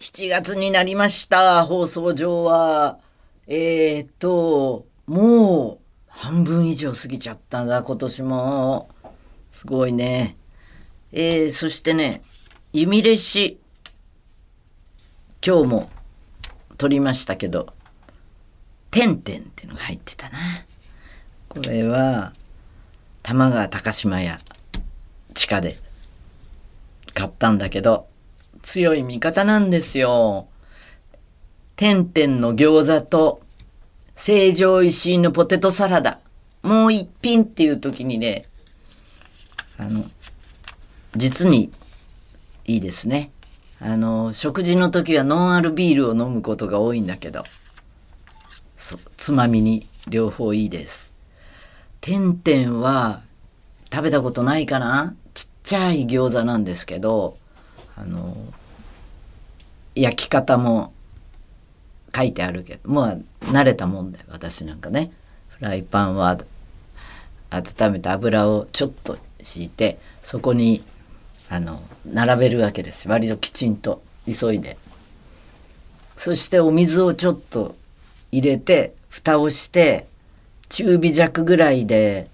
7月になりました。放送上は。えー、っと、もう半分以上過ぎちゃったんだ、今年も。すごいね。えー、そしてね、弓列し、今日も撮りましたけど、てんてんっていうのが入ってたな。これは、玉川高島屋地下で買ったんだけど、強い味方なんですよ。てんてんの餃子と、成城石井のポテトサラダ。もう一品っていう時にね、あの、実にいいですね。あの、食事の時はノンアルビールを飲むことが多いんだけど、つまみに両方いいです。てんてんは食べたことないかな？ちっちゃい餃子なんですけど、あの、焼き方も書いてあるけど、もう慣れたもんで、私なんかね。フライパンは温めて油をちょっと敷いて、そこにあの並べるわけです割ときちんと急いでそしてお水をちょっと入れて蓋をして中火弱ぐらいで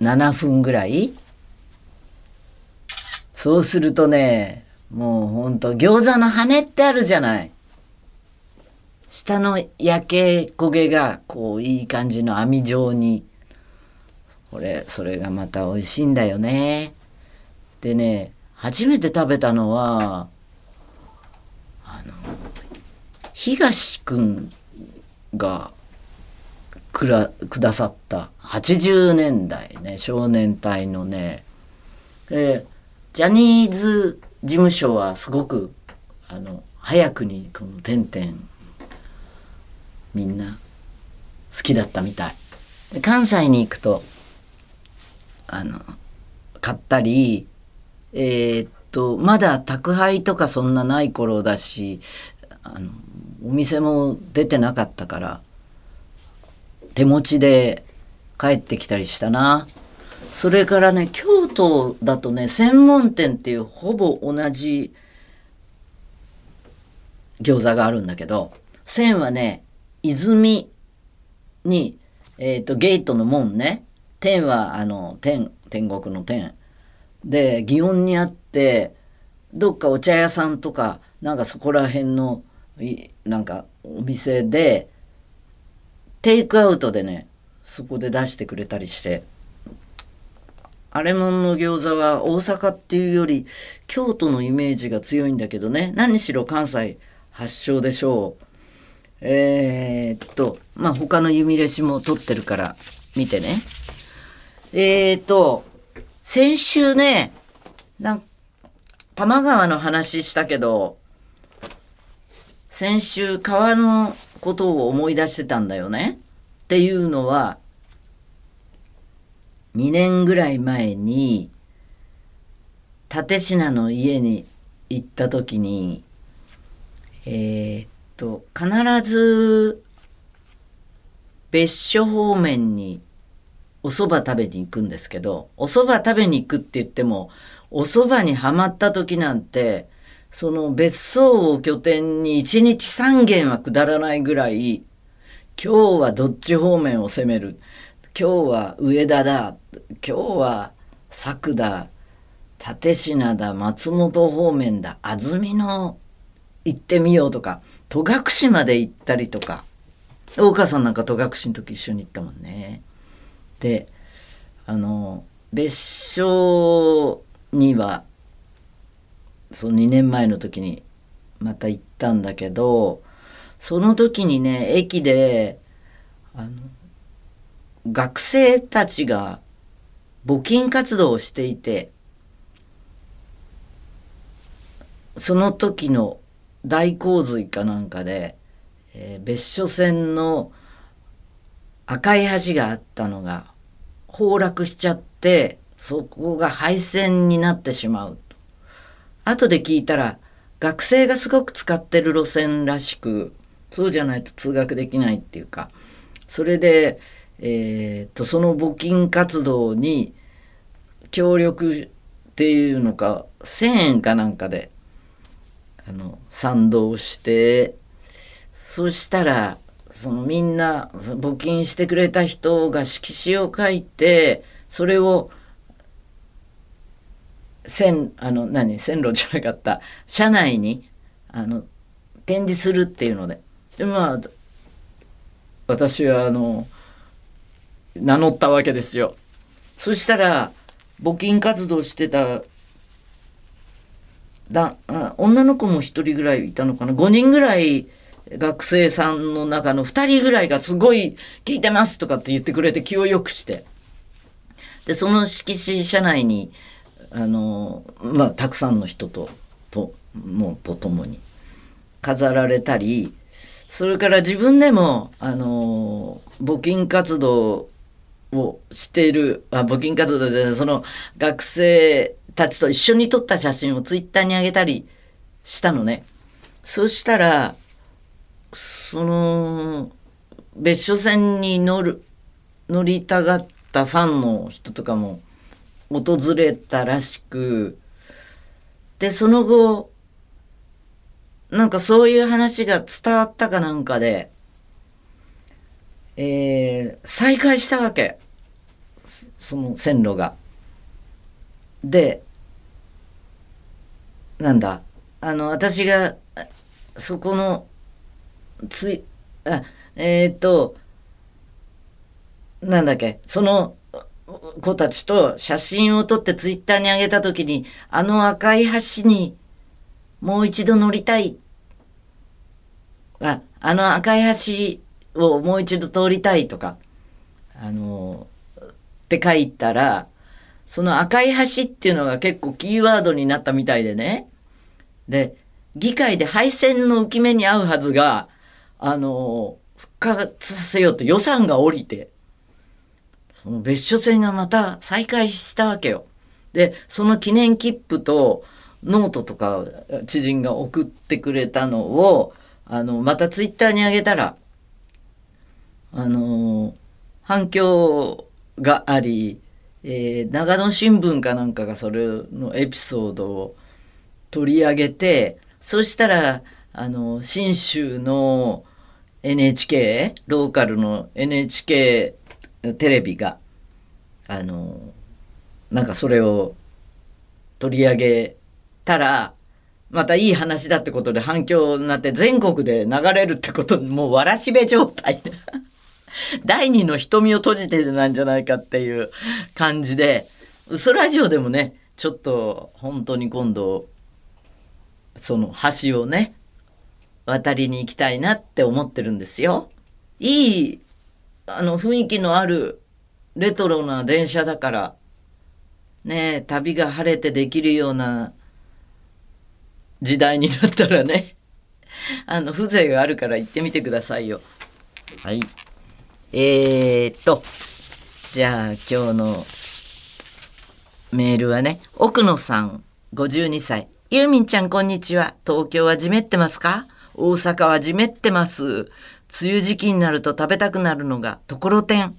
7分ぐらいそうするとねもうほんと餃子の羽ってあるじゃない。下の焼け焦げがこういい感じの網状に。これそれがまた美味しいんだよね。でね初めて食べたのはあの東くんがくらくださった80年代ね少年隊のね、えジャニーズ事務所はすごくあの早くにこの「てんてん」みんな好きだったみたい。で関西に行くとあの買ったりえー、っとまだ宅配とかそんなない頃だしあのお店も出てなかったから手持ちで帰ってきたりしたなそれからね京都だとね専門店っていうほぼ同じ餃子があるんだけど線はね泉に、えー、っとゲートの門ね。天はあの天天国の天。で祇園にあってどっかお茶屋さんとかなんかそこら辺のなんかお店でテイクアウトでねそこで出してくれたりして。あれもんの餃子は大阪っていうより京都のイメージが強いんだけどね。何しろ関西発祥でしょう。えー、っとまあ他の弓レシも撮ってるから見てね。えー、っと先週ね、なん多摩川の話したけど、先週川のことを思い出してたんだよね。っていうのは、2年ぐらい前に、立品の家に行った時に、えー、っと、必ず別所方面にお蕎麦食べに行くんですけど、お蕎麦食べに行くって言っても、お蕎麦にはまった時なんて、その別荘を拠点に1日3軒は下らないぐらい、今日はどっち方面を攻める。今日は上田だ。今日は佐久だ。立品だ。松本方面だ。安曇野行ってみようとか、戸隠まで行ったりとか。大川さんなんか戸隠の時一緒に行ったもんね。であの別所にはその2年前の時にまた行ったんだけどその時にね駅であの学生たちが募金活動をしていてその時の大洪水かなんかで、えー、別所線の赤い橋があったのが崩落しちゃってそこが廃線になってしまう後で聞いたら学生がすごく使ってる路線らしくそうじゃないと通学できないっていうかそれで、えー、とその募金活動に協力っていうのか1,000円かなんかであの賛同してそしたらそのみんな募金してくれた人が色紙を書いてそれを線あの何線路じゃなかった車内にあの展示するっていうので。でまあ私はあの名乗ったわけですよ。そしたら募金活動してただ女の子も1人ぐらいいたのかな？5人ぐらい学生さんの中の2人ぐらいがすごい聞いてますとかって言ってくれて気を良くしてでその色紙社内にあのまあたくさんの人とともうと共に飾られたりそれから自分でもあの募金活動をしているあ募金活動でその学生たちと一緒に撮った写真をツイッターに上げたりしたのね。そしたらその別所線に乗る乗りたがったファンの人とかも訪れたらしくでその後なんかそういう話が伝わったかなんかで、えー、再開したわけ。その線路が。でなんだ？あの私がそこのついあえー、っとなんだっけ？その子たちと写真を撮ってツイッターに上げた時にあの赤い橋にもう一度乗りたい。ああの赤い橋をもう一度通りたいとかあのって書いたらその赤い橋っていうのが結構キーワードになったみたいでねで議会で敗戦の浮き目に合うはずがあの復活させようと予算が下りてその別所線がまた再開したわけよ。でその記念切符とノートとか知人が送ってくれたのをあのまたツイッターに上げたらあの反響があり、えー、長野新聞かなんかがそれのエピソードを取り上げてそしたらあの信州の NHK ローカルの NHK テレビがあのなんかそれを取り上げたらまたいい話だってことで反響になって全国で流れるってこともうわらしべ状態。第二の瞳を閉じてなんじゃないかっていう感じで嘘ラジオでもねちょっと本当に今度その橋をね渡りに行きたいなって思ってるんですよ。いいあの雰囲気のあるレトロな電車だからね旅が晴れてできるような時代になったらねあの風情があるから行ってみてくださいよ。はい。えー、っとじゃあ今日のメールはね奥野さん52歳ユーミンちゃんこんにちは東京はじめってますか？大阪はじめってます。梅雨時期になると食べたくなるのがところてん。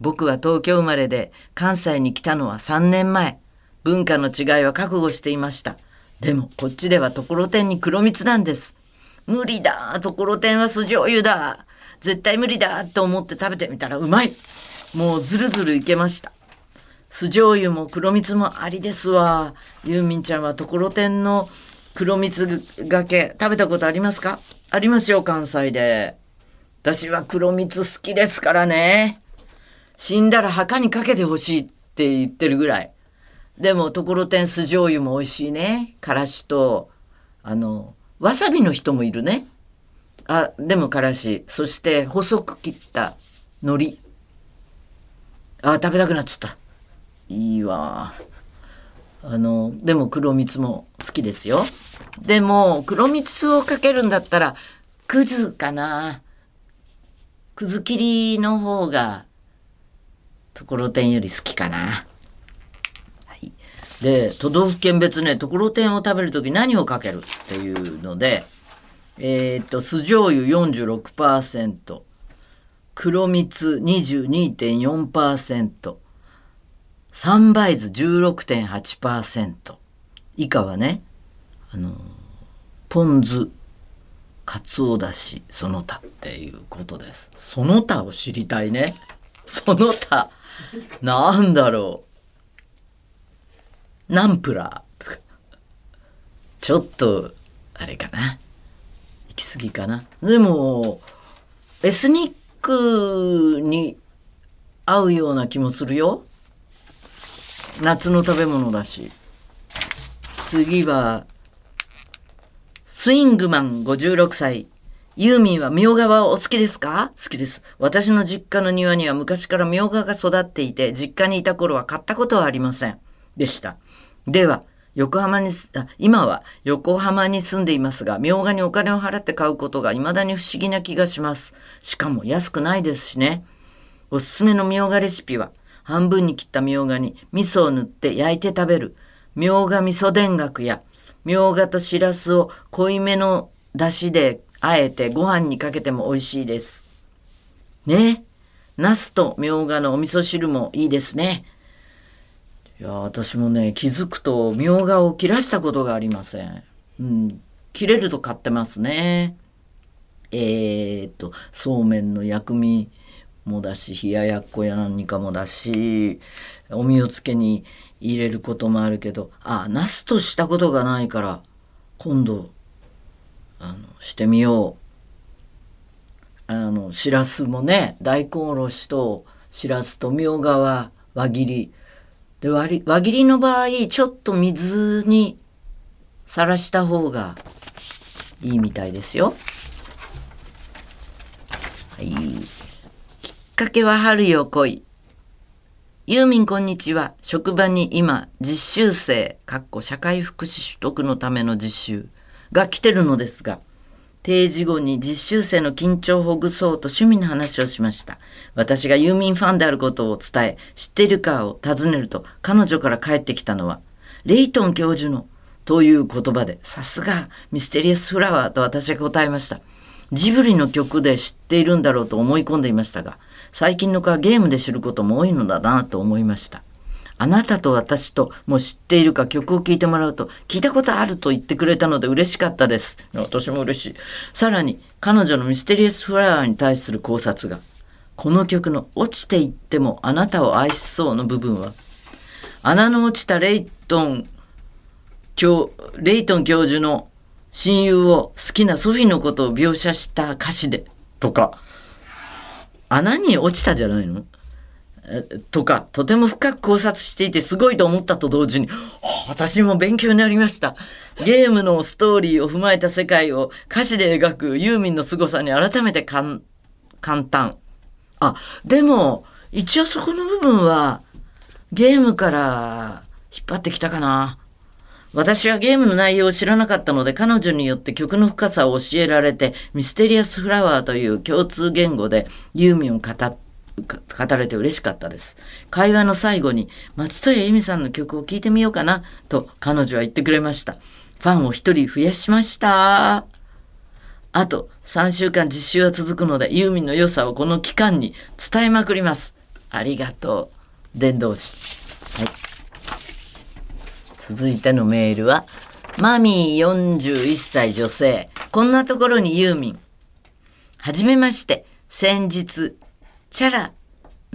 僕は東京生まれで関西に来たのは3年前。文化の違いは覚悟していました。でもこっちではところてんに黒蜜なんです。無理だところてんは酢醤油だ絶対無理だと思って食べてみたらうまいもうずるずるいけました。酢醤油も黒蜜もありですわ。ユーミンちゃんはところてんの黒蜜がけ食べたことありますか？ありますよ、関西で。私は黒蜜好きですからね。死んだら墓にかけてほしいって言ってるぐらい。でも、ところてん酢醤油も美味しいね。からしと、あの、わさびの人もいるね。あ、でもからし。そして、細く切った海苔。あ、食べたくなっちゃった。いいわ。あの、でも黒蜜も好きですよ。でも、黒蜜をかけるんだったら、くずかな。くず切りの方が、ところてんより好きかな。はい。で、都道府県別ね、ところてんを食べるとき何をかけるっていうので、えー、っと、酢醤油46%、黒蜜22.4%、サバイズ16.8%以下はねあのポン酢かつおだしその他っていうことです。その他を知りたいね。その他なんだろう。ナンプラーとか。ちょっとあれかな。行き過ぎかなでもエスニックに合うような気もするよ夏の食べ物だし次はスイングマン56歳ユーミンはみょうがはお好きですか？好きです。私の実家の庭には昔からみょうがが育っていて、実家にいた頃は買ったことはありません。でした。では、横浜にす、あ今は横浜に住んでいますが、みょうがにお金を払って買うことが未だに不思議な気がします。しかも安くないですしね。おすすめのみょうがレシピは、半分に切ったみょうがに味噌を塗って焼いて食べる、みょうが味噌田楽や、みょうがとしらすを濃いめの出汁であえてご飯にかけても美味しいです。ね。ナスとみょうがのお味噌汁もいいですね。いや、私もね、気づくとみょうがを切らしたことがありません。うん。切れると買ってますね。えー、っと、そうめんの薬味もだし、冷ややっこや何かもだし、お身をつけに入れることもあるけど、あ、ナスとしたことがないから、今度、あのしてみよう。あのしらすもね大根おろしとしらすとみょうがは輪切りで輪輪切りの場合ちょっと水にさらした方がいいみたいですよ。はい。きっかけは春よ来い。ユーミンこんにちは。職場に今、実習生、かっこ社会福祉取得のための実習が来てるのですが、定時後に実習生の緊張をほぐそうと趣味の話をしました。私がユーミンファンであることを伝え、知っているかを尋ねると、彼女から返ってきたのは、レイトン教授のという言葉で、さすがミステリアスフラワーと私が答えました。ジブリの曲で知っているんだろうと思い込んでいましたが、最近の子はゲームで知ることも多いのだなと思いました。あなたと私ともう知っているか曲を聴いてもらうと、聞いたことあると言ってくれたので嬉しかったです。私も嬉しい。さらに、彼女のミステリアスフラワーに対する考察が、この曲の落ちていってもあなたを愛しそうの部分は、穴の落ちたレイトン教、レイトン教授の親友を好きなソフィーのことを描写した歌詞で、とか、穴に落ちたじゃないの？とか、とても深く考察していてすごいと思ったと同時に、私も勉強になりました。ゲームのストーリーを踏まえた世界を歌詞で描くユーミンの凄さに改めて簡単。あ、でも、一応そこの部分は、ゲームから引っ張ってきたかな。私はゲームの内容を知らなかったので、彼女によって曲の深さを教えられて、ミステリアスフラワーという共通言語でユーミンを語っ語れて嬉しかったです。会話の最後に、松任谷由実さんの曲を聴いてみようかな、と彼女は言ってくれました。ファンを一人増やしました。あと3週間実習は続くので、ユーミンの良さをこの期間に伝えまくります。ありがとう。伝道師。はい。続いてのメールは、マミー41歳女性。こんなところにユーミン。はじめまして。先日、チャラ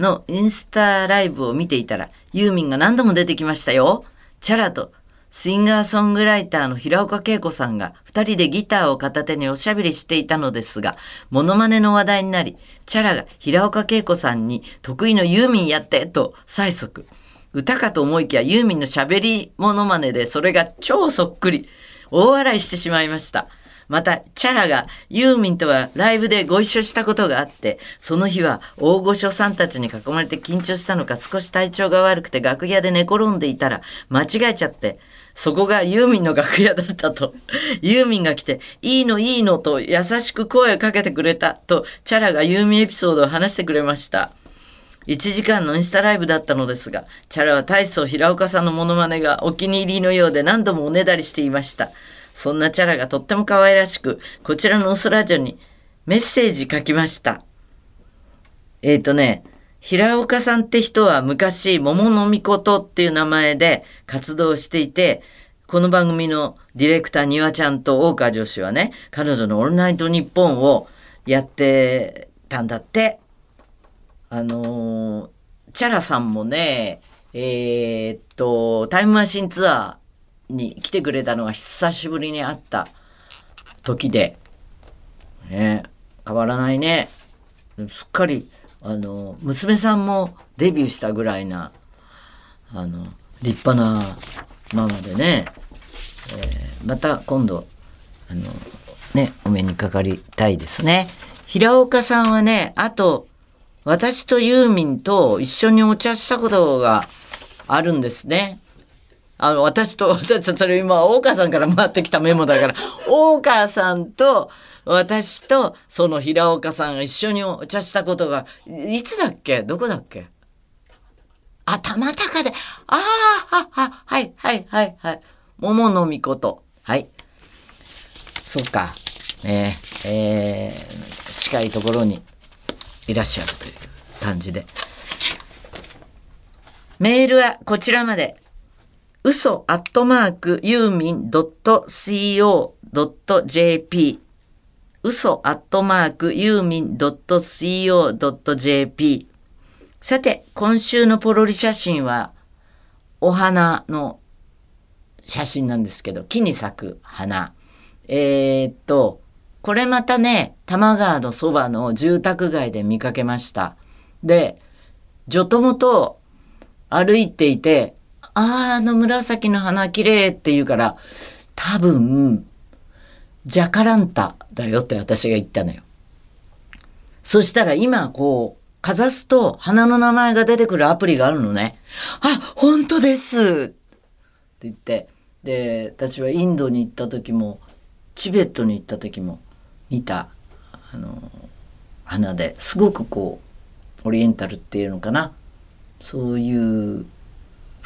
のインスタライブを見ていたら、ユーミンが何度も出てきましたよ。チャラとシンガーソングライターの平岡恵子さんが二人でギターを片手におしゃべりしていたのですが、モノマネの話題になり、チャラが平岡恵子さんに得意のユーミンやってと催促。歌かと思いきやユーミンの喋りモノマネでそれが超そっくり。大笑いしてしまいました。また、チャラがユーミンとはライブでご一緒したことがあって、その日は大御所さんたちに囲まれて緊張したのか少し体調が悪くて楽屋で寝転んでいたら間違えちゃって、そこがユーミンの楽屋だったと。ユーミンが来て、いいのいいのと優しく声をかけてくれたと、チャラがユーミンエピソードを話してくれました。1時間のインスタライブだったのですが、チャラは大層平岡さんのモノマネがお気に入りのようで何度もおねだりしていました。そんなチャラがとっても可愛らしく、こちらのオスラジオにメッセージ書きました。えっ、ー、とね、平岡さんって人は昔、桃のみことっていう名前で活動していて、この番組のディレクター、にわちゃんと大川女子はね、彼女のオールナイトニッポンをやってたんだって。あのーチャラさんもね、えーっと、タイムマシンツアーに来てくれたのが久しぶりに会った時で、ね、変わらないね。すっかり、あの、娘さんもデビューしたぐらいな、あの、立派なママでね、えーまた今度、あの、ね、お目にかかりたいですね。平岡さんはね、あと、私とユーミンと一緒にお茶したことがあるんですね。あの、私と、私と、それ今、大川さんから回ってきたメモだから、大川さんと、私と、その平岡さんが一緒にお茶したことが、いつだっけ？どこだっけ？あ、玉高で、ああ、は、は、はい、はい、はい、はい。桃のみこと。はい。そうか。ねえー近いところにいらっしゃるという感じで。メールはこちらまで。嘘アットマークユーミン .co.jp 嘘アットマークユーミン .co.jp さて、今週のポロリ写真は、お花の写真なんですけど、木に咲く花。えーっと、これまたね、多摩川のそばの住宅街で見かけました。で、女友と歩いていて、あー、あの紫の花綺麗って言うから、多分、ジャカランタだよって私が言ったのよ。そしたら今こう、かざすと花の名前が出てくるアプリがあるのね。あ、本当ですって言って。で、私はインドに行った時も、チベットに行った時も見た、あの、花ですごくこう、オリエンタルっていうのかな。そういう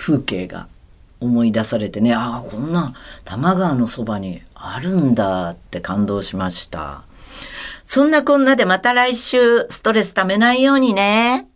風景が思い出されてね、ああ、こんな多摩川のそばにあるんだって感動しました。そんなこんなでまた来週ストレスためないようにね。